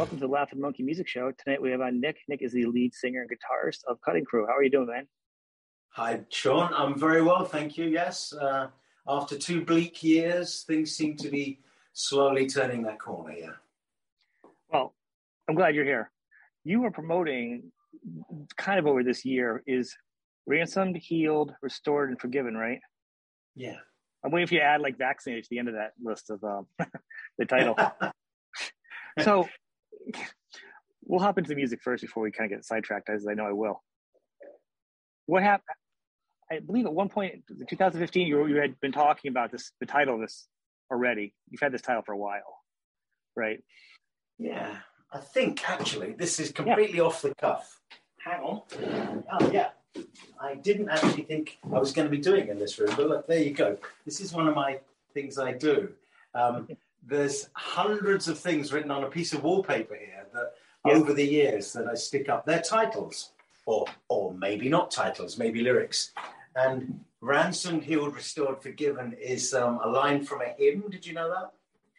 welcome to the Laughing Monkey Music Show. Tonight we have on Nick. Nick is the lead singer and guitarist of Cutting Crew. How are you doing, man? Hi, Sean. I'm very well, thank you. Yes, uh, after two bleak years, things seem to be slowly turning that corner. Yeah. Well, I'm glad you're here. You were promoting kind of over this year is ransomed, healed, restored, and forgiven, right? Yeah. I'm waiting for you to add like vaccinated to the end of that list of um, the title. so we'll hop into the music first before we kind of get sidetracked, as I know I will. What happened? I believe at one point, in 2015, you, you had been talking about this, the title of this already. You've had this title for a while, right? Yeah, I think actually this is completely yeah. off the cuff. Hang on. Oh, yeah. I didn't actually think I was going to be doing in this room, but look, there you go. This is one of my things I do. Um, there's hundreds of things written on a piece of wallpaper here that yeah. over the years that I stick up. They're titles, or or maybe not titles, maybe lyrics. And ransomed, healed, restored, forgiven is um, a line from a hymn. Did you know that?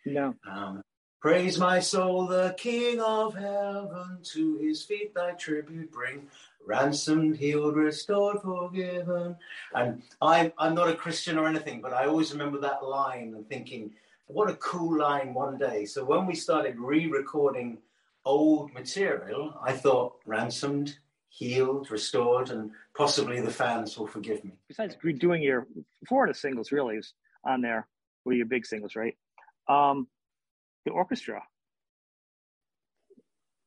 No. Um, Praise my soul, the King of heaven, to his feet thy tribute bring. Ransomed, healed, restored, forgiven. And I, I'm not a Christian or anything, but I always remember that line and thinking, what a cool line one day. So when we started re recording old material, I thought ransomed, healed, restored, and possibly the fans will forgive me. Besides redoing your Florida singles, really, is on there, were your big singles, right? Um, the orchestra.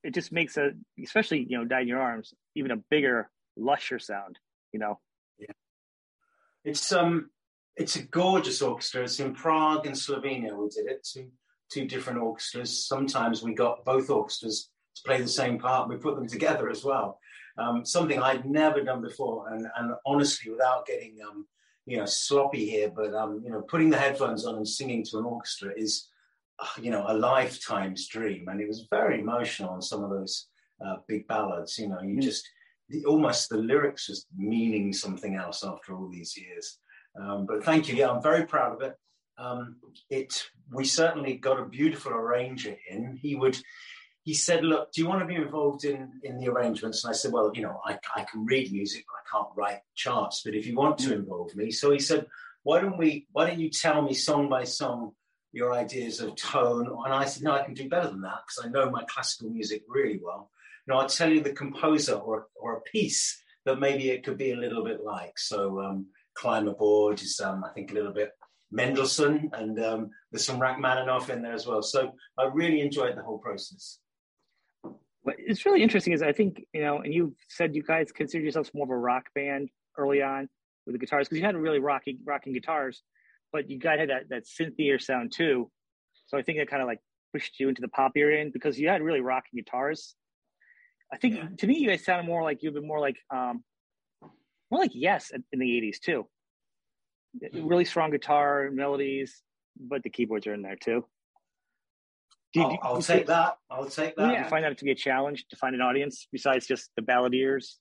It just makes a, especially you know, "Die in Your Arms," even a bigger, lusher sound. You know. Yeah. It's um, it's a gorgeous orchestra. It's in Prague and Slovenia. We did it. Two two different orchestras. Sometimes we got both orchestras to play the same part. We put them together as well. Um, something I'd never done before, and and honestly, without getting um, you know sloppy here, but um, you know, putting the headphones on and singing to an orchestra is uh, you know, a lifetime's dream. And it was very emotional on some of those uh, big ballads. You know, you mm. just the, almost the lyrics just meaning something else after all these years. Um, but thank you. Yeah, I'm very proud of it. Um, it we certainly got a beautiful arranger in. He would. He said, "Look, do you want to be involved in in the arrangements?" And I said, "Well, you know, I, I can read music, but I can't write charts. But if you want to mm. involve me," so he said, "Why don't we? Why don't you tell me song by song your ideas of tone. And I said, no, I can do better than that because I know my classical music really well. You know, I'll tell you the composer or, or a piece that maybe it could be a little bit like. So um, Climb Aboard is, um, I think, a little bit Mendelssohn, and um, there's some Rachmaninoff in there as well. So I really enjoyed the whole process. What it's really interesting is I think, you know, and you said you guys considered yourselves more of a rock band early on with the guitars because you had really rocky rocking guitars but you got had that that synthier sound too. So I think that kind of like pushed you into the pop area because you had really rocking guitars. I think yeah. to me you guys sounded more like you've been more like um more like yes in the 80s too. Really strong guitar melodies, but the keyboards are in there too. You, I'll, I'll take that. I'll take that. Yeah, find that to be a challenge to find an audience besides just the balladeers.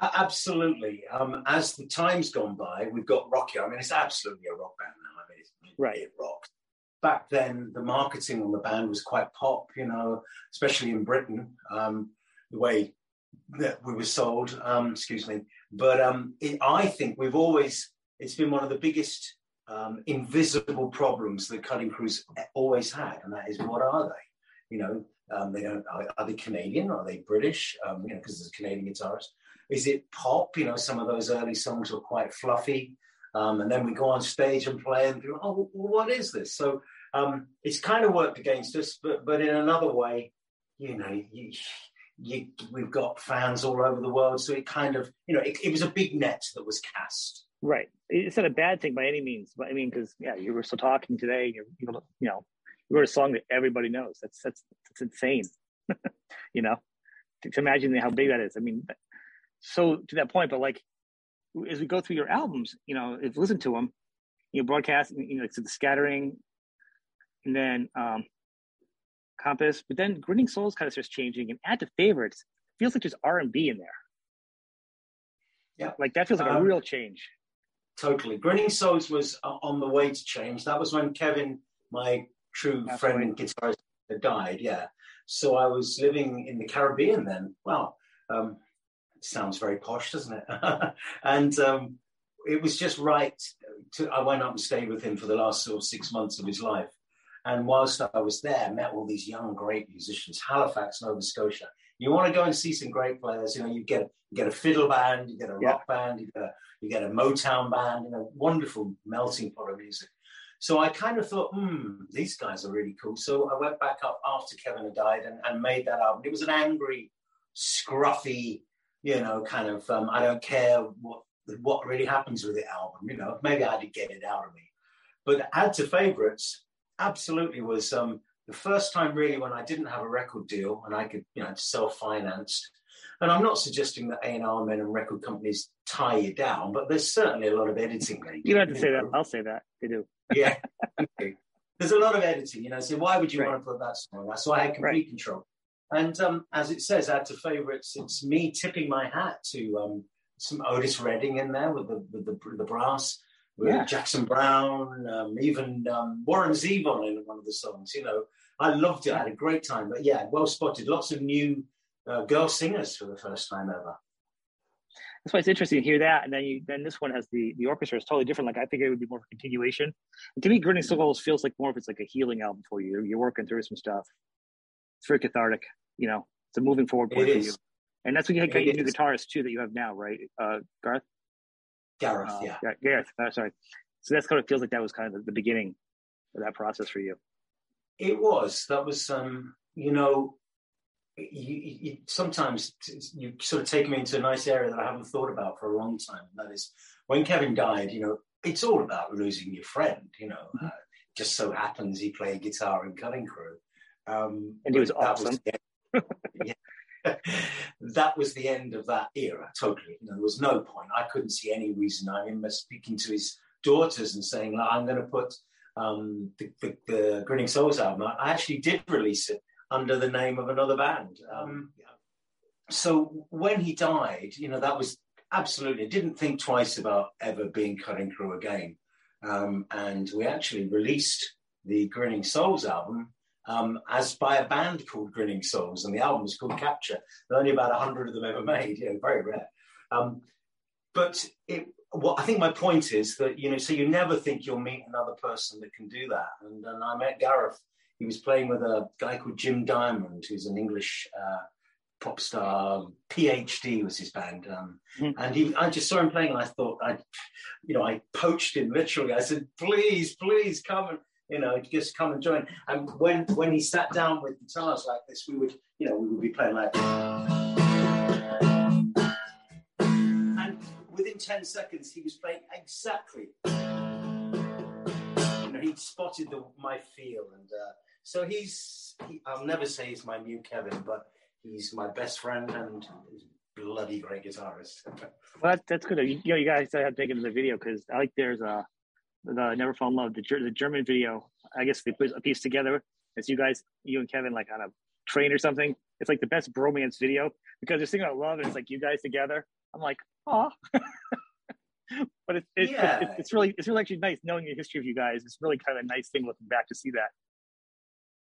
Absolutely. Um, as the time's gone by, we've got Rocky. I mean, it's absolutely a rock band now. I mean, it's, right. it rocks. Back then, the marketing on the band was quite pop, you know, especially in Britain, um, the way that we were sold. Um, excuse me. But um, it, I think we've always, it's been one of the biggest um, invisible problems that Cutting Crews always had. And that is, what are they? You know, um, they don't, are, are, they Canadian? Are they British? Um, you know, because there's a Canadian guitarist. Is it pop? You know, some of those early songs were quite fluffy. Um, and then we go on stage and play and go, oh, what is this? So um, it's kind of worked against us, but but in another way, you know, you, you, we've got fans all over the world. So it kind of, you know, it, it was a big net that was cast. Right. It's not a bad thing by any means, but I mean, because yeah, you were still talking today. You're, you know, you wrote a song that everybody knows. That's that's that's insane. you know, to, to imagine how big that is. I mean, so to that point, but like as we go through your albums, you know, if you listen to them, you know, broadcast, you know, it's the scattering, and then um, compass, but then grinning souls kind of starts changing, and add to favorites feels like there's R and B in there. Yeah, like that feels like um, a real change. Totally, grinning souls was uh, on the way to change. That was when Kevin, my true That's friend and guitarist, died. Yeah, So I was living in the Caribbean then. Well, um, sounds very posh, doesn't it? and um, it was just right. To, I went up and stayed with him for the last sort of six months of his life. And whilst I was there, met all these young, great musicians, Halifax, Nova Scotia. You want to go and see some great players, you know, you get you get a fiddle band, you get a rock yeah. band, you get a, you get a Motown band, you know, wonderful melting pot of music. So I kind of thought, hmm, these guys are really cool. So I went back up after Kevin had died and, and made that album. It was an angry, scruffy, you know, kind of um, I don't care what what really happens with the album. You know, maybe I did get it out of me. But Add to Favorites absolutely was um, the first time really when I didn't have a record deal and I could, you know, self-financed. And I'm not suggesting that A&R men and record companies tie you down, but there's certainly a lot of editing. You don't have to say that. I'll say that. They do. yeah. Okay. There's a lot of editing, you know. So why would you right. want to put that song? So I had complete right. control. And um, as it says, add to favorites, it's me tipping my hat to um, some Otis Redding in there with the with the, the brass, yeah. Jackson Browne, um, even um, Warren Zevon in one of the songs. You know, I loved it. I had a great time. But yeah, well spotted. Lots of new uh, girl singers for the first time ever. That's why it's interesting to hear that. And then you, then this one has the the orchestra is totally different. Like I think it would be more of a continuation. And to me, Grinning Souls feels like more of it's like a healing album for you. You're working through some stuff. It's very cathartic. You know, it's a moving forward point for you. And that's when you got your new guitarist too that you have now, right, uh, Garth? Gareth, uh, yeah. Gareth, uh, sorry. So that's kind of feels like that was kind of the, the beginning of that process for you. It was. That was, um, you know, you, you, sometimes you sort of take me into a nice area that I haven't thought about for a long time. And that is when Kevin died, you know, it's all about losing your friend, you know. Mm-hmm. Uh, just so happens he played guitar in Cutting Crew. Um, and he was awesome. Was, yeah, that was the end of that era, totally. You know, there was no point. I couldn't see any reason. I remember speaking to his daughters and saying, I'm going to put um, the, the, the, Grinning Souls album. I actually did release it under the name of another band. Um, so when he died, you know, that was absolutely, didn't think twice about ever being Cutting Crew again. Um, and we actually released the Grinning Souls album um, as by a band called Grinning Souls, and the album is called Capture. There are only about hundred of them ever made. You know, very rare. Um, but it, well, I think my point is that you know, so you never think you'll meet another person that can do that. And, and I met Gareth. He was playing with a guy called Jim Diamond, who's an English uh, pop star. PhD was his band, um, mm-hmm. and he. I just saw him playing, and I thought, I, you know, I poached him literally. I said, "Please, please come and." You know, just come and join. And when when he sat down with guitars like this, we would, you know, we would be playing like. And within ten seconds, he was playing exactly. You know, he'd spotted the, my feel, and uh, so he's. He, I'll never say he's my new Kevin, but he's my best friend and bloody great guitarist. well, that's, that's good. You, you know, you guys have taken the video because I like there's a the Never Fall in Love, the, the German video. I guess they put a piece together. It's you guys, you and Kevin, like on a train or something. It's like the best bromance video because they're singing about love and it's like you guys together. I'm like, oh. but it's it's, yeah. it's it's really it's really actually nice knowing the history of you guys. It's really kind of a nice thing looking back to see that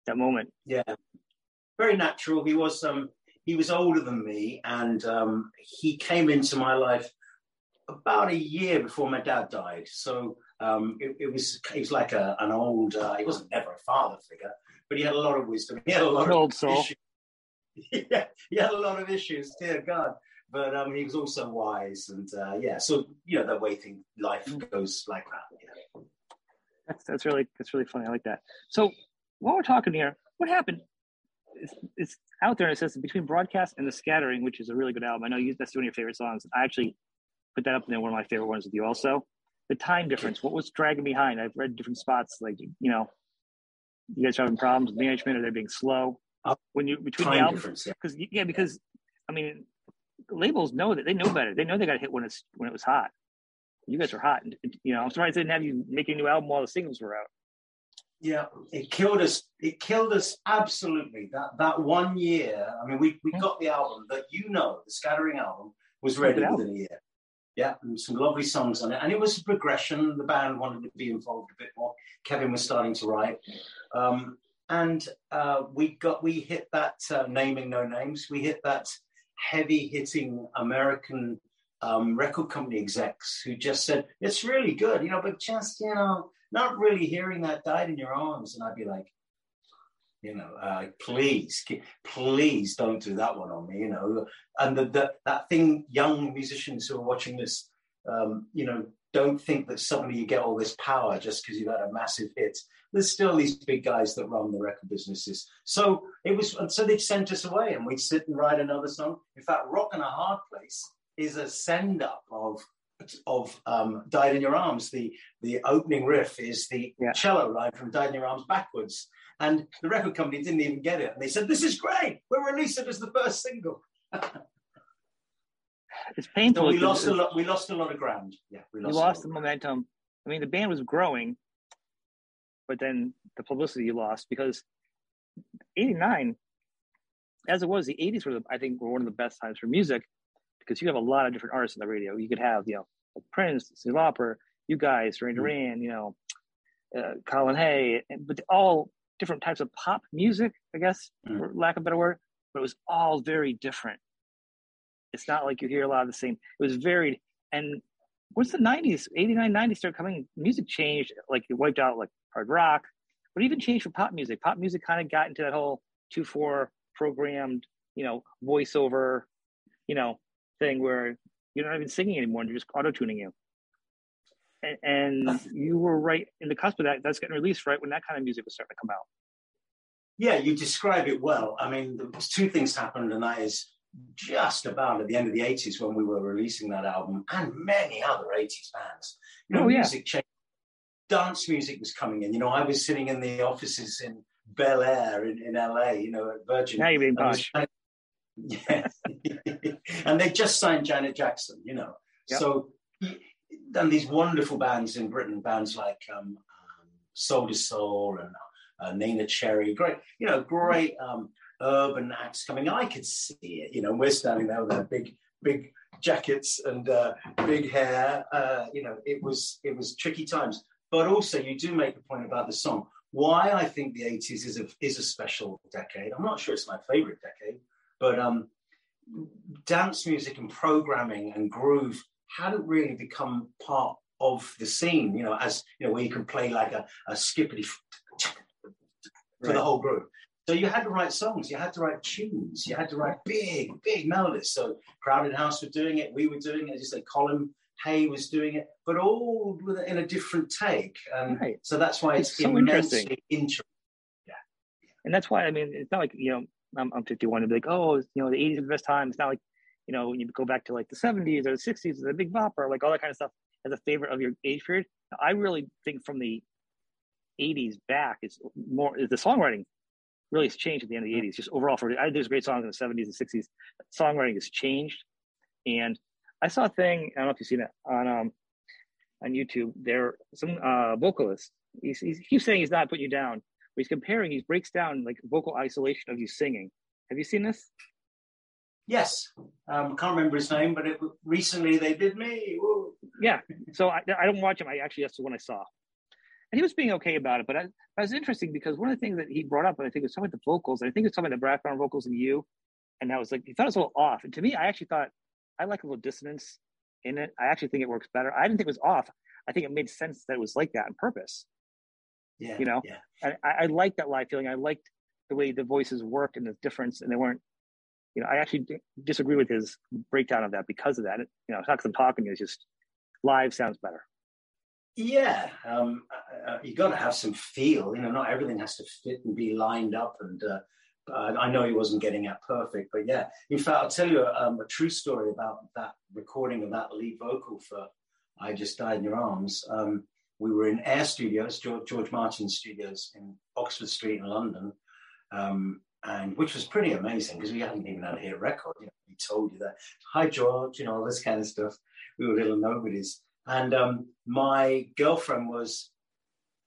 that moment. Yeah, very natural. He was um he was older than me, and um, he came into my life about a year before my dad died. So um, it, it, was he was like a, an old. Uh, he wasn't never a father figure, but he had a lot of wisdom. He had a lot an of. Issues. yeah, he had a lot of issues. Dear God, but um, he was also wise, and uh, yeah. So you know the way thing life mm. goes like that. Yeah. That's that's really that's really funny. I like that. So while we're talking here, what happened? It's, it's out there and it says between broadcast and the scattering, which is a really good album. I know you, that's one of your favorite songs. I actually put that up in there, one of my favorite ones with you also the time difference. What was dragging behind? I've read different spots, like you know, you guys are having problems with management, or they're being slow uh, when you between the albums. Because yeah. yeah, because I mean, labels know that they know better. They know they got to hit when it's when it was hot. You guys are hot, and you know, I'm surprised they didn't have you making a new album while the singles were out. Yeah, it killed us. It killed us absolutely. That that one year. I mean, we we got the album that you know, the Scattering album was ready within a year yeah, and some lovely songs on it. And it was a progression. The band wanted to be involved a bit more. Kevin was starting to write. Um, and uh, we got we hit that uh, naming no names. We hit that heavy hitting American um, record company execs who just said it's really good, you know, but just you know, not really hearing that died in your arms, and I'd be like, you know, uh, please, please don't do that one on me, you know. And the, the, that thing, young musicians who are watching this, um, you know, don't think that suddenly you get all this power just because you've had a massive hit. There's still these big guys that run the record businesses. So it was, so they'd sent us away and we'd sit and write another song. In fact, Rock in a Hard Place is a send up of of um, Died in Your Arms. The the opening riff is the yeah. cello line from Died in Your Arms backwards. And the record company didn't even get it. And they said, This is great. We'll release it as the first single. it's painful. So we lost a lot. We lost a lot of ground. Yeah, we lost. You lost the momentum. I mean, the band was growing, but then the publicity you lost because '89, as it was, the '80s were, the, I think, were one of the best times for music because you have a lot of different artists on the radio. You could have, you know, like Prince, Lauper, you guys, Duran mm-hmm. Duran, you know, uh, Colin Hay, but all different types of pop music, I guess, mm. for lack of a better word, but it was all very different. It's not like you hear a lot of the same. It was varied. And once the 90s, 89, 90s started coming, music changed. Like it wiped out like hard rock, but even changed for pop music. Pop music kind of got into that whole 2 4 programmed, you know, voiceover, you know, thing where you're not even singing anymore and you're just auto tuning you and, you were right in the cusp of that. That's getting released right when that kind of music was starting to come out. Yeah, you describe it well. I mean, two things happened, and that is just about at the end of the 80s when we were releasing that album, and many other 80s bands. You know, oh, yeah. music changed. Dance music was coming in. You know, I was sitting in the offices in Bel Air in, in LA, you know, at Virgin. Now you're being posh. Yeah. and they just signed Janet Jackson, you know. Yep. So done these wonderful bands in Britain, bands like um, um, Soul II Soul and uh, Neneh Cherry, great, you know, great um, urban acts coming. I could see it, you know, we're standing there with our big, big jackets and uh, big hair. Uh, you know, it was it was tricky times. But also, you do make the point about the song. Why I think the 80s is a is a special decade. I'm not sure it's my favorite decade, but um, dance music and programming and groove hadn't really become part of the scene, you know, as you know, where you can play like a, a skippity for right. the whole group. So you had to write songs, you had to write tunes, you had to write big, big melodies. So Crowded House were doing it, we were doing it, as you say, Colin Hay was doing it, but all in a different take. And right. so that's why it's, it's so interesting. interesting. Yeah. And that's why, I mean, it's not like, you know, I'm, I'm 51 to be like, oh, you know, the 80s are the best time. It's not like you know, when you go back to like the 70s or the 60s, the Big Bopper, like all that kind of stuff as a favorite of your age period. I really think from the 80s back, it's more the songwriting really has changed at the end of the 80s. Just overall, for I, there's great songs in the 70s and 60s. Songwriting has changed, and I saw a thing. I don't know if you've seen it on um on YouTube. There, some uh, vocalist. He's, he's, he keeps saying he's not putting you down, but he's comparing. He breaks down like vocal isolation of you singing. Have you seen this? Yes, um, I can't remember his name, but it, recently they did me. Woo. Yeah, so I, I don't watch him. I actually that's the one I saw, and he was being okay about it. But I, I was interesting because one of the things that he brought up, and I think it was something the vocals. and I think it was something about the background vocals in you, and that was like he thought it was a little off. And to me, I actually thought I like a little dissonance in it. I actually think it works better. I didn't think it was off. I think it made sense that it was like that on purpose. Yeah, you know, yeah. I, I liked that live feeling. I liked the way the voices worked and the difference, and they weren't you know, I actually disagree with his breakdown of that because of that. You know, it's not because I'm talking; it's just live sounds better. Yeah, um, uh, you got to have some feel. You know, not everything has to fit and be lined up. And uh, I know he wasn't getting it perfect, but yeah. In fact, I'll tell you a, um, a, true story about that recording of that lead vocal for "I Just Died in Your Arms." Um, we were in Air Studios, George, George Martin Studios in Oxford Street in London. Um, and which was pretty amazing because we hadn't even had a hit record. You know, we told you that, hi George, you know, all this kind of stuff. We were little nobodies. And um, my girlfriend was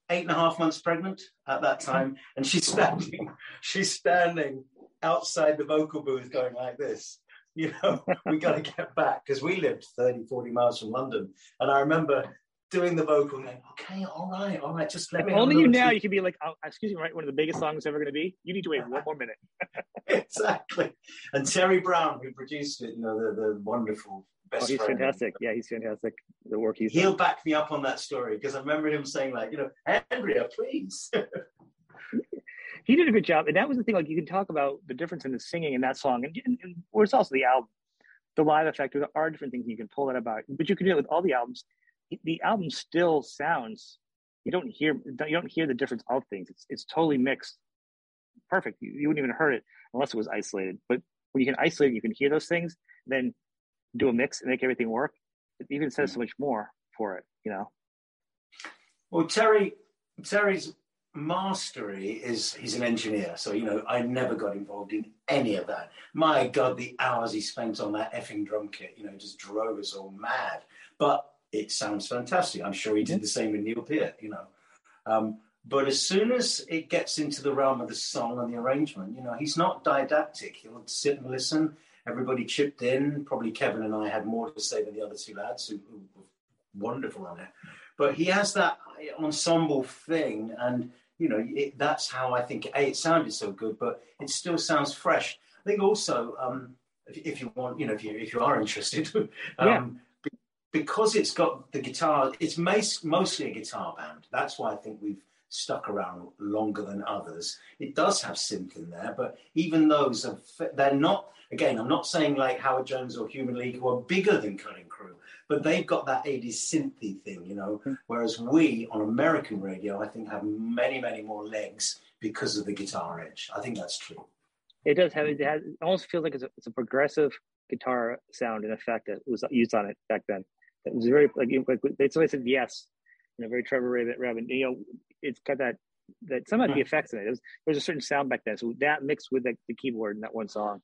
eight and a half months pregnant at that time, and she's standing, she's standing outside the vocal booth going like this. You know, we got to get back because we lived 30, 40 miles from London. And I remember doing the vocal, going, okay, all right, all right, just let me. Only you now, you can be like, oh, excuse me, right? One of the biggest songs ever going to be. You need to wait one more minute. exactly. And Terry Brown, who produced it, you know, the, the wonderful oh, best oh, he's friend. fantastic. Yeah, he's fantastic. The work he's He'll done. back me up on that story because I remember him saying, like, you know, Andrea, please. he did a good job, and that was the thing. Like you can talk about the difference in the singing in that song, and, and, and or it's also the album, the live effect. There are different things you can pull that about, but you can do it with all the albums. The album still sounds. You don't hear. You don't hear the difference of things. It's it's totally mixed, perfect. You, you wouldn't even heard it unless it was isolated. But when you can isolate, it, you can hear those things. Then do a mix and make everything work. It even says so mm. much more for it. You know. Well, Terry, Terry's mastery is he's an engineer, so you know I never got involved in any of that. My God, the hours he spent on that effing drum kit, you know, just drove us all mad. But it sounds fantastic. I'm sure he did the same with Neil Peart, you know. Um, but as soon as it gets into the realm of the song and the arrangement, you know, he's not didactic. He'll sit and listen. Everybody chipped in. Probably Kevin and I had more to say than the other two lads who, who were wonderful on it. But he has that ensemble thing, and you know, it, that's how I think a it sounded so good, but it still sounds fresh. I think also, um, if, if, you want, you know, if you if you are interested, um, Yeah. Be- because it's got the guitar, it's mostly a guitar band. That's why I think we've stuck around longer than others. It does have synth in there, but even those are f- they're not. Again, I'm not saying like Howard Jones or Human League who are bigger than Cutting Crew, but they've got that 80s synthy thing, you know. Hmm. Whereas we on American radio, I think, have many, many more legs because of the guitar edge. I think that's true. It does have it, has, it almost feels like it's a, it's a progressive guitar sound and effect that was used on it back then. It was very like, like they always said yes, you know, very Trevor Rabin. Rabin. You know, it's got that that some of the mm-hmm. effects in it. There's there's a certain sound back then, so that mixed with the, the keyboard in that one song,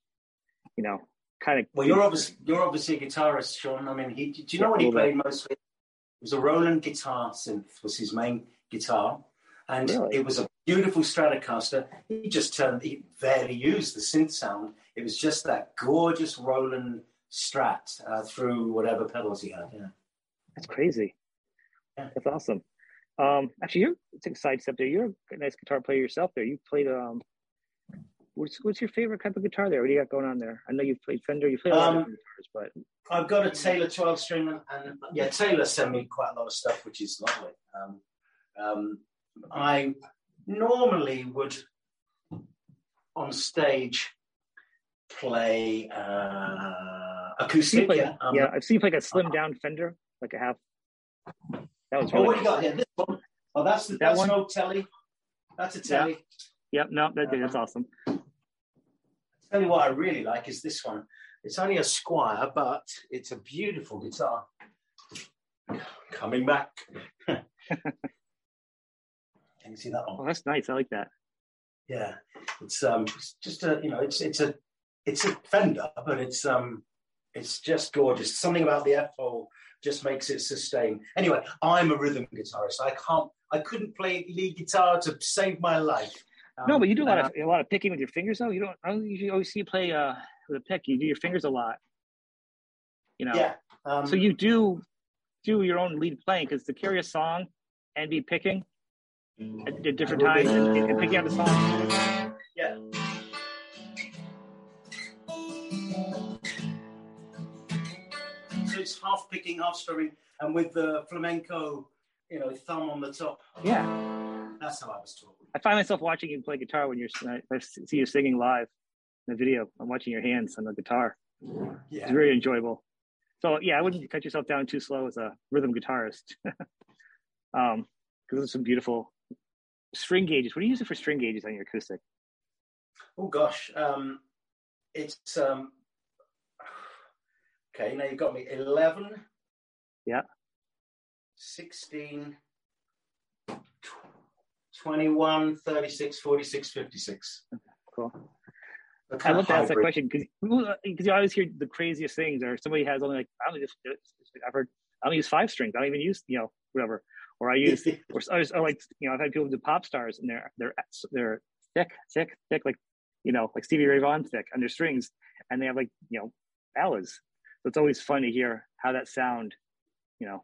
you know, kind of. Well, you're obviously you're obviously a guitarist, Sean. I mean, he, do you know Yeah, what he played mostly? It was a Roland guitar synth was his main guitar, and Really? it was a beautiful Stratocaster. He just turned, he barely used the synth sound. It was just that gorgeous Roland Strat uh, through whatever pedals he had. Yeah. That's crazy. Yeah. That's awesome. Um, actually, you're take a side step there. You're a nice guitar player yourself. There, you played. Um, what's what's your favorite type of guitar there? What do you got going on there? I know you've played Fender. You played a lot Um, of guitars, but I've got a Taylor 12 string, and, and yeah, Taylor sent me quite a lot of stuff, which is lovely. Um, um, I normally would on stage play uh, acoustic. play, Yeah, um, yeah, I've seen like a slim down Fender, like a half. That was Oh, what do you got here? This one. Oh, that's the, That that's one? an old telly. That's a telly. Yep, no, that, that's Uh-huh. awesome. Tell you what I really like is this one. It's only a Squier, but it's a beautiful guitar. Coming back. Can you see that one? Oh, that's nice. I like that. Yeah, it's um, it's just a you know, it's it's a it's a Fender, but it's um, it's just gorgeous. Something about the F hole just makes it sustain. Anyway, I'm a rhythm guitarist. I can't, I couldn't play lead guitar to save my life. Um, no, but you do a lot and of a lot of picking with your fingers, though. You don't. I don't usually always see you play uh with a pick. You do your fingers a lot. You know. Yeah. Um, So you do do your own lead playing because to carry a song and be picking at, at different I will be. times and, and picking out the song. It's half picking, half strumming, and with the flamenco, you know, thumb on the top. Yeah, That's how I was taught. I find myself watching you play guitar when you're. I see you singing live in the video. I'm watching your hands on the guitar. Yeah. It's very enjoyable. So yeah, I wouldn't cut yourself down too slow as a rhythm guitarist. um, because there's some beautiful string gauges. What do you use for string gauges on your acoustic? Oh gosh, um, it's um, okay. Now you've got me eleven. Yeah. 16, 21, 36, 46, 56. Cool. I love to ask that question because you always hear the craziest things, or somebody has only like I only just I've heard I only use five strings. I don't even use you know whatever, or I use or, or, or like you know I've had people do pop stars and they're they're they're thick thick thick like you know like Stevie Ray Vaughan thick their strings, and they have like you know ballads. So it's always fun to hear how that sound, you know,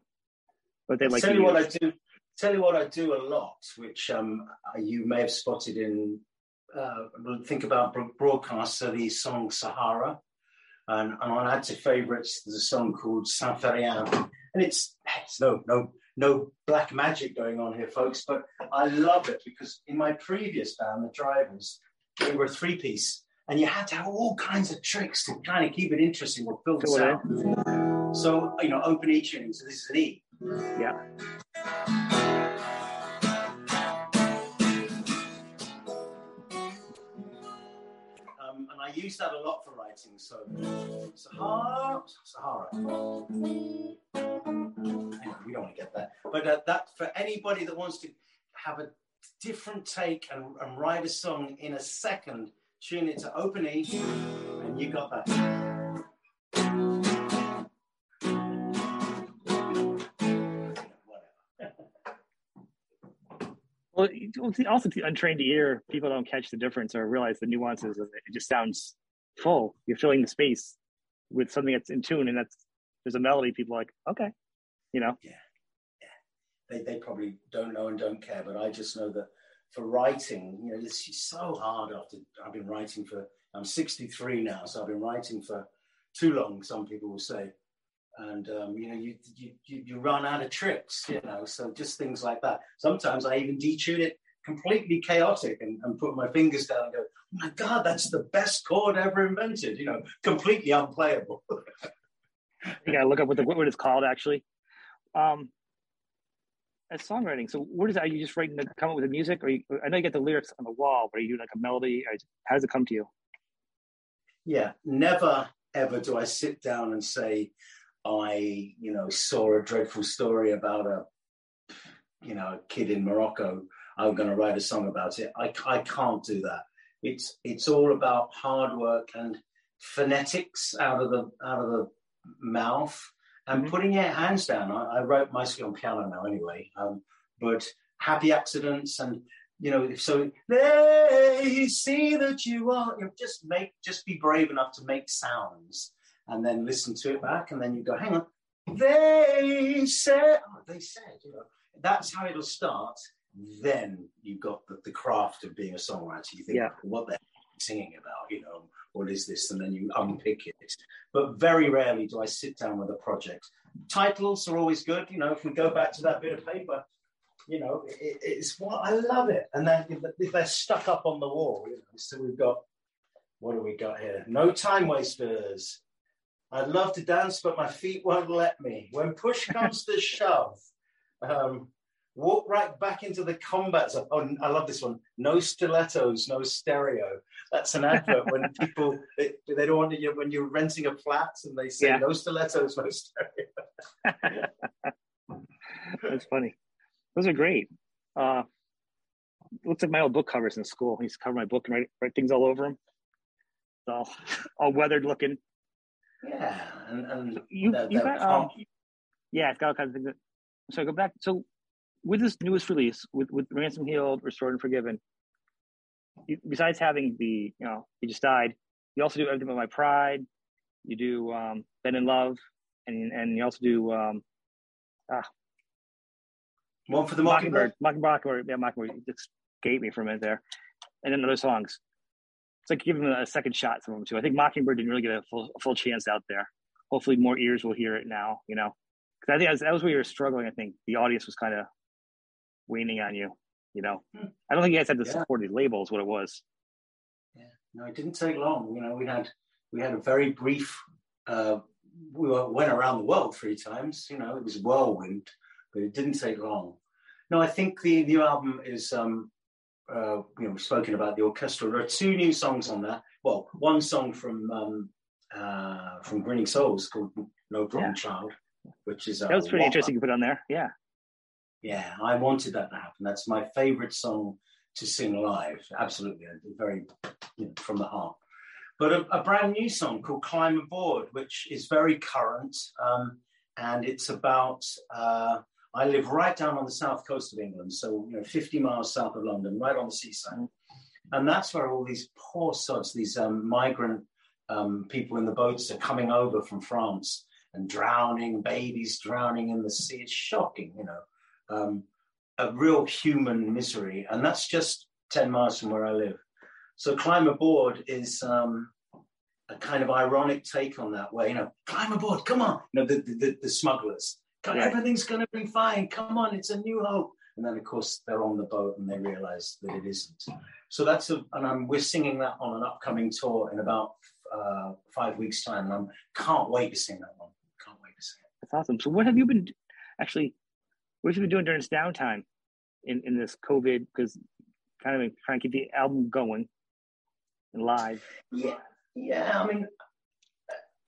But they like tell you what I do. Tell you what I do a lot, which um, you may have spotted in. Uh, think about broadcasts. So the song Sahara, and, and on Add to Favorites, there's a song called Saint Ferien, and it's it's no no no black magic going on here, folks. But I love it because in my previous band, the Drivers, we were a three piece, and you had to have all kinds of tricks to kind of keep it interesting or fill the sound. So, you know, open E tuning. So this is an E. Yeah. Um, and I use that a lot for writing. So, Sahara, Sahara. Anyway, we don't want to get that. But uh, that for anybody that wants to have a different take and, and write a song in a second tune it to open E, and you got that. Well, also to untrained ear, people don't catch the difference or realize the nuances. Of it. it just sounds full. You're filling the space with something that's in tune, and that's there's a melody. People are like, okay, you know. Yeah, yeah. They they probably don't know and don't care, but I just know that for writing, you know, it's so hard after I've been writing for, I'm 63 now, so I've been writing for too long, some people will say. And, um, you know, you, you, you run out of tricks, you know, so just things like that. Sometimes I even detune it completely chaotic and, and put my fingers down and go, oh my God, that's the best chord ever invented, you know, completely unplayable. you gotta look up what, the, what it's called actually. Um, as songwriting. So what is that? Are you just writing to come up with the music, or you, I know you get the lyrics on the wall, but are you doing like a melody? How does it come to you? Yeah, never ever do I sit down and say, I you know saw a dreadful story about a you know a kid in Morocco. I'm going to write a song about it. I I can't do that. It's it's all about hard work and phonetics out of the out of the mouth and mm-hmm. putting your hands down. I, I, wrote mostly on piano now anyway, um, but happy accidents and you know, so they see that you are. You know, just make, just be brave enough to make sounds, and then listen to it back, and then you go, hang on, they said, oh, they said, you know, that's how it'll start. Then you've got the, the craft of being a songwriter. You think, yeah. what they're singing about, you know, what is this? And then you unpick it. But very rarely do I sit down with a project. Titles are always good. You know, if we go back to that bit of paper, you know, it, it's what I love it. And then if they're stuck up on the wall, you know, so we've got, what do we got here? No time wasters. I'd love to dance, but my feet won't let me. When push comes to shove, um, walk right back into the combat zone. Oh, I love this one. No stilettos, no stereo. That's an advert when people they, they don't want you when you're renting a flat and they say yeah. no stilettos, no stereo. That's funny. Those are great. Uh, looks like my old book covers in school. He's used to cover my book and write, write things all over them. It's all, all weathered looking. Yeah, and, and you, the, you the got um, yeah, it's got all kinds of things. So go back. So with this newest release, with, with Ransom Healed, Restored, and Forgiven, you, besides having the, you know, he just died, you also do Everything But My Pride, you do um, Ben in Love, and and you also do um, ah, one for the Mockingbird. Mockingbird, Mockingbird, yeah, Mockingbird. It escaped me for a minute there, and then other songs. It's like giving them a second shot. Some of them too. I think Mockingbird didn't really get a full a full chance out there. Hopefully, more ears will hear it now. You know, because I think that was, that was where you were struggling. I think the audience was kind of weaning on you. You know, hmm. I don't think you guys had to yeah. support these labels. What it was. Yeah, no, it didn't take long. You know, we had we had a very brief. Uh, we went around the world three times. You know, it was whirlwind, but it didn't take long. No, I think the new album is. Um, uh, you know, we've spoken about the orchestra. There are two new songs on that. Well, one song from um, uh, from Grinning Souls called "No Problem yeah. Child," which is uh, that was pretty interesting to put on there. Yeah, yeah, I wanted that to happen. That's my favorite song to sing live. Absolutely, very you know, from the heart. But a, a, brand new song called "Climb Aboard," which is very current, um, and it's about. Uh, I live right down on the south coast of England, so you know, 50 miles south of London, right on the seaside, and that's where all these poor sods, these um, migrant um, people in the boats, are coming over from France and drowning, babies drowning in the sea. It's shocking, you know, um, a real human misery. And that's just 10 miles from where I live. So climb aboard is um, a kind of ironic take on that, where, you know, climb aboard, come on, you know, the, the, the smugglers. Yeah. Everything's going to be fine. Come on, it's a new hope. And then, of course, they're on the boat and they realize that it isn't. So that's a, and I'm, we're singing that on an upcoming tour in about uh, five weeks' time. And I can't wait to sing that one. Can't wait to sing it. That's awesome. So, what have you been actually? What have you been doing during this downtime in in this COVID? Because kind of trying to keep the album going and live. Yeah, yeah. I mean,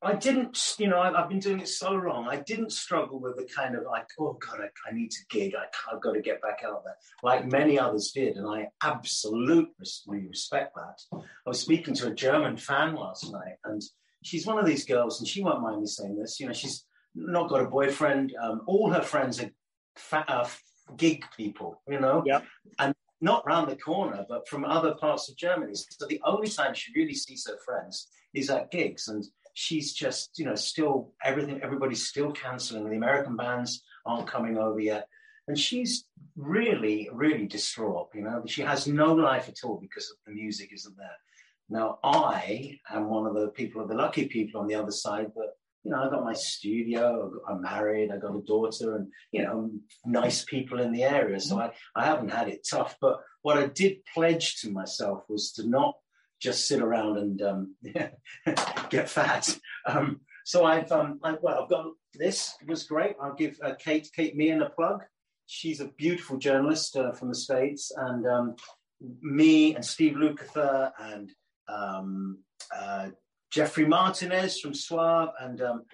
I didn't, you know, I've, I've, been doing it so long. I didn't struggle with the kind of like, oh God, I, I need to gig. I, have got to get back out there, like many others did. And I absolutely respect that. I was speaking to a German fan last night, and she's one of these girls, and she won't mind me saying this. You know, she's not got a boyfriend. Um, all her friends are fa- uh, gig people, you know, yep. and not round the corner, but from other parts of Germany. So the only time she really sees her friends is at gigs. And she's just, you know, still everything, everybody's still canceling. The American bands aren't coming over yet. And she's really, really distraught, you know. She has no life at all because the music isn't there. Now, I am one of the people, of the lucky people on the other side that, you know, I got my studio, I'm married, I got a daughter, and, you know, nice people in the area. So I, I haven't had it tough. But what I did pledge to myself was to not just sit around and um, get fat. Um, so I've um, I, well, I've got this was great. I'll give uh, Kate Kate Meehan a plug. She's a beautiful journalist uh, from the states, and um, me and Steve Lukather and um, uh, Jeffrey Martinez from Suave and um,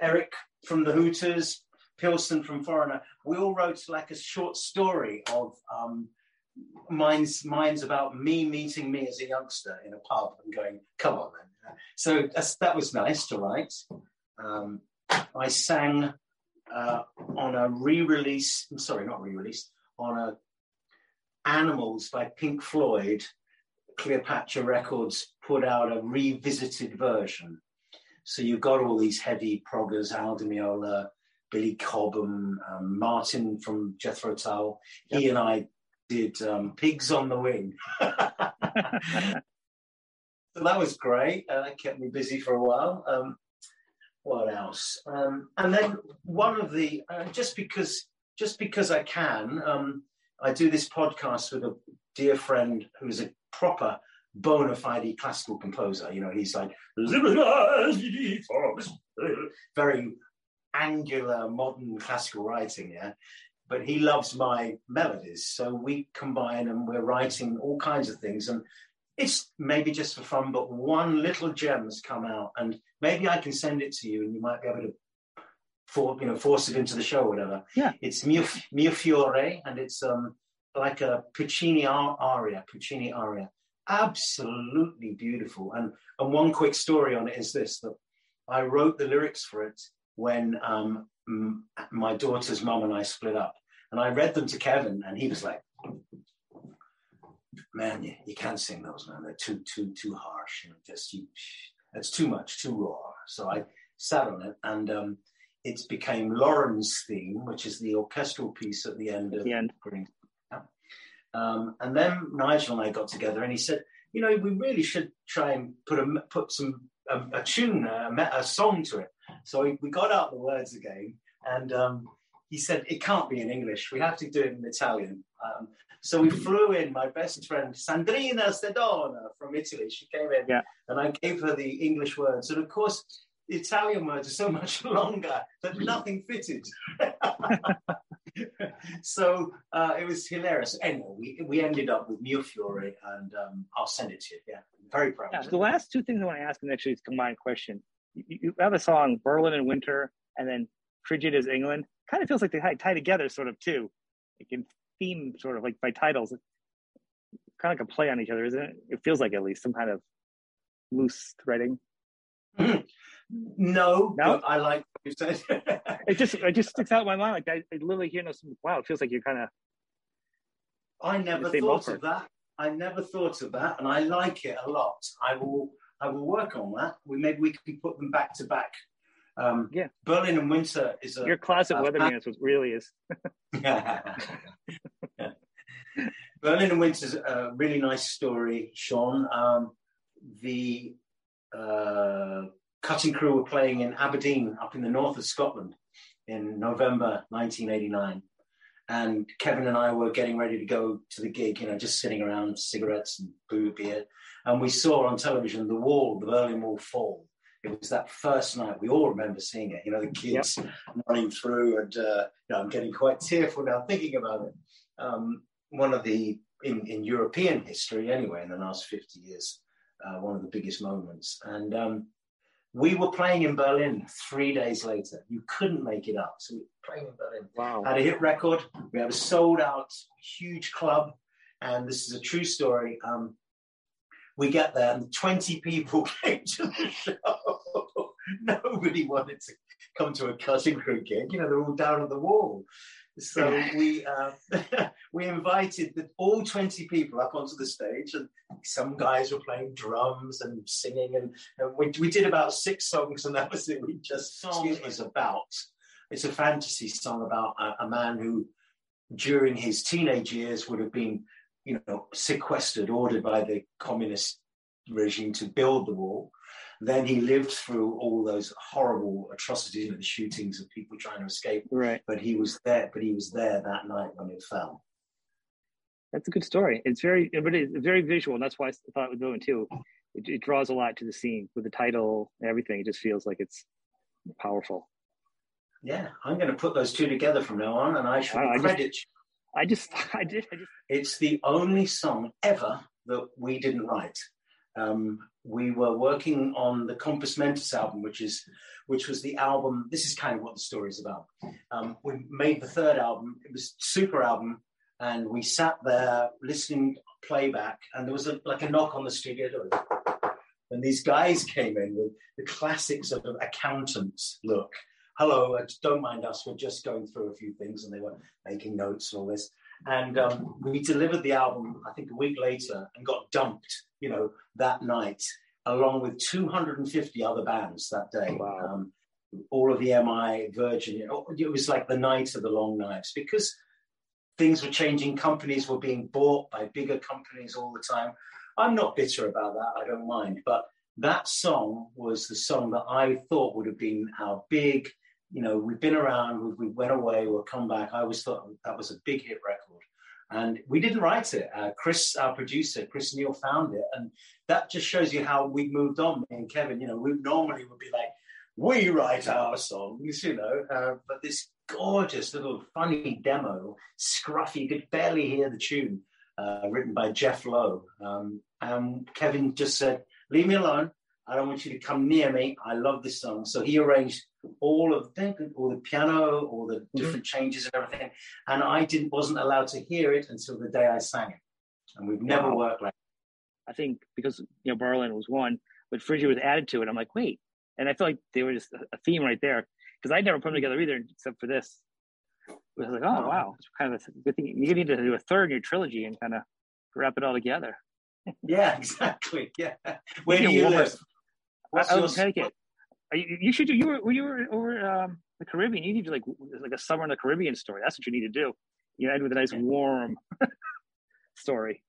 Eric from the Hooters, Pilson from Foreigner. We all wrote like a short story of um, mine's about me meeting me as a youngster in a pub and going, come on then. So that was nice to write. Um, I sang uh, on a re-release, I'm sorry, not re-release, on a Animals by Pink Floyd. Cleopatra Records put out a revisited version. So you've got all these heavy proggers, Al Di Meola, Billy Cobham, um, Martin from Jethro Tull. Yep. He and I did um, Pigs on the Wing. so that was great. Uh, that kept me busy for a while. Um, what else? Um, and then one of the uh, just because just because I can, um, I do this podcast with a dear friend who's a proper bona fide classical composer. You know, he's like very angular modern classical writing. Yeah, but he loves my melodies. So we combine and we're writing all kinds of things. And it's maybe just for fun, but one little gem has come out, and maybe I can send it to you, and you might be able to, for you know, force it into the show or whatever. Yeah, it's Mio, Mio Fiore, and it's um like a Puccini aria, Puccini aria, absolutely beautiful. And and one quick story on it is this: that I wrote the lyrics for it when um, my daughter's mum and I split up. And I read them to Kevin, and he was like, "Man, you, you can't sing those, man. They're too, too, too harsh. You know, just you, that's too much, too raw." So I sat on it, and um, it became Lauren's theme, which is the orchestral piece at the end of the end. Green. Um, and then Nigel and I got together, and he said, "You know, we really should try and put a put some a, a tune, a, a, song to it." So we, we got out the words again, and um, he said, It can't be in English. We have to do it in Italian. Um, so we flew in my best friend, Sandrina Sedona from Italy. She came in yeah. and I gave her the English words. And of course, the Italian words are so much longer that nothing fitted. so uh, it was hilarious. Anyway, we, we ended up with Mio Fiore, and um, I'll send it to you. Yeah, I'm very proud. Yeah, the last two things I want to ask, and actually it's a combined question. You, you have a song, Berlin in Winter, and then Frigid as England kind of feels like they tie together sort of too. Like in theme, sort of like by titles, kind of like a play on each other, isn't it? It feels like at least some kind of loose threading. No, no, I like what you said. it just it just sticks out in my mind. Like I, I literally hear no. Wow, it feels like you're kind of. I never thought of that. I never thought of that, and I like it a lot. I will I will work on that. We maybe we can put them back to back Um, yeah. Berlin and winter is a your closet uh, weatherman is what really is. Berlin and winter is a really nice story, Sean. Um, the uh, cutting crew were playing in Aberdeen, up in the north of Scotland, in November 1989. And Kevin and I were getting ready to go to the gig, you know, just sitting around, cigarettes and boo beer. And we saw on television the wall, the Berlin Wall fall. It was that first night. We all remember seeing it. You know, the kids yep. running through, and uh, you know, I'm getting quite tearful now thinking about it. Um, one of the in, in European history, anyway, in the last 50 years, uh, one of the biggest moments. And um, we were playing in Berlin three days later. You couldn't make it up. So we were playing in Berlin. Wow. Had a hit record. We had a sold out huge club. And this is a true story. Um, we get there and 20 people came to the show. Nobody wanted to come to a cutting crew gig. You know, they're all down on the wall. So we uh, we invited the, all 20 people up onto the stage, and some guys were playing drums and singing, and, and we, we did about six songs, and that was it. We just song is about it's a fantasy song about a, a man who, during his teenage years, would have been, you know, sequestered, ordered by the communist regime to build the wall then he lived through all those horrible atrocities, you know, the shootings of people trying to escape. Right. But he was there. But he was there that night when it fell. That's a good story. It's very, but it's very visual, and that's why I thought it was going too. It, it draws a lot to the scene with the title and everything. It just feels like it's powerful. Yeah, I'm going to put those two together from now on, and I should I, credit. I just, I did, I just. It's the only song ever that we didn't write. Um, we were working on the Compus Mentus album, which is which was the album. This is kind of what the story is about. Um, we made the third album. It was super album, and we sat there listening playback, and there was a, like a knock on the studio door, and these guys came in with the classic sort of accountants look. Hello, don't mind us. We're just going through a few things, and they were making notes and all this. And um, we delivered the album, I think, a week later, and got dumped you know, that night, along with 250 other bands that day. Wow. Um, all of the EMI, Virgin, you know, it was like the night of the long knives because things were changing. Companies were being bought by bigger companies all the time. I'm not bitter about that. I don't mind. But that song was the song that I thought would have been our big, you know, we've been around, we, we went away, we'll come back. I always thought that was a big hit record. And we didn't write it. Uh, Chris, our producer, Chris Neil, found it, and that just shows you how we've moved on. Me and Kevin, you know, we normally would be like, we write our songs, you know, uh, but this gorgeous little funny demo, scruffy, you could barely hear the tune, uh, written by Jeff Lowe. Um, and Kevin just said, "Leave me alone. I don't want you to come near me. I love this song." So he arranged all of the, all the piano, all the mm-hmm. different mm-hmm. changes and everything. And I didn't wasn't allowed to hear it until the day I sang it. And we've never wow. worked like I think because you know Berlin was one, but Frigid was added to it. I'm like, wait. And I feel like they were just a theme right there. Because I never put them together either, except for this. I was like, oh wow, it's kind of a good thing. You need to do a third in your trilogy and kind of wrap it all together. yeah, exactly. Yeah. Where do you live? What's I, I Connecticut. You, you should do. You were you were over um, the Caribbean. You need to like like a summer in the Caribbean story. That's what you need to do. You end with a nice warm story.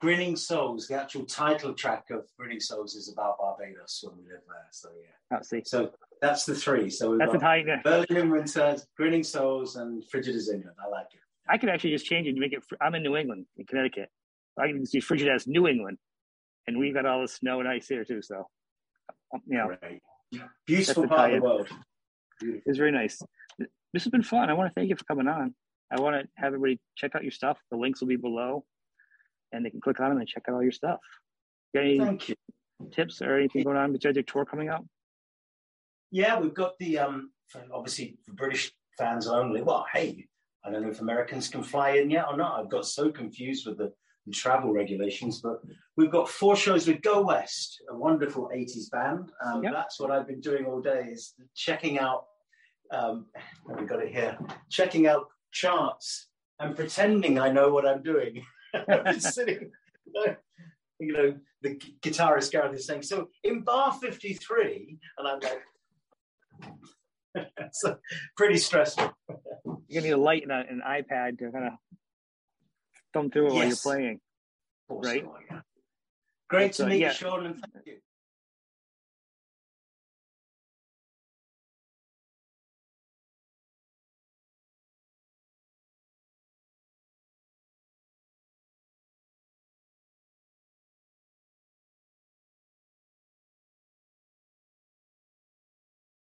Grinning Souls, the actual title track of Grinning Souls is about Barbados when we live there. So yeah. Oh, see. So that's the three. So we've that's got the title. Berlin Winter, Grinning Souls, and Frigid as England. I like it. I could actually just change it and make it. I'm in New England, in Connecticut. I can just see Frigid as New England, and we've got all the snow and ice here too. So, um, you know. Beautiful part of the world. It's very nice. This has been fun. I want to thank you for coming on. I want to have everybody check out your stuff. The links will be below, and they can click on them and check out all your stuff. Got any thank you. tips or anything going on besides your tour coming up? Yeah, we've got the um, obviously for British fans only. Well, hey, I don't know if Americans can fly in yet or not. I've got so confused with the travel regulations, but we've got four shows with Go West, a wonderful 80s band. Um, yep. That's what I've been doing all day is checking out, um, we got it here, checking out charts and pretending I know what I'm doing. I'm sitting, you know, the guitarist Gareth is saying, so in bar 53, and I'm like, so pretty stressful. You're gonna need a light and a, an iPad to kind of thumb through it yes. while you're playing, right? Great to uh, meet yeah. you, Sean, and thank you.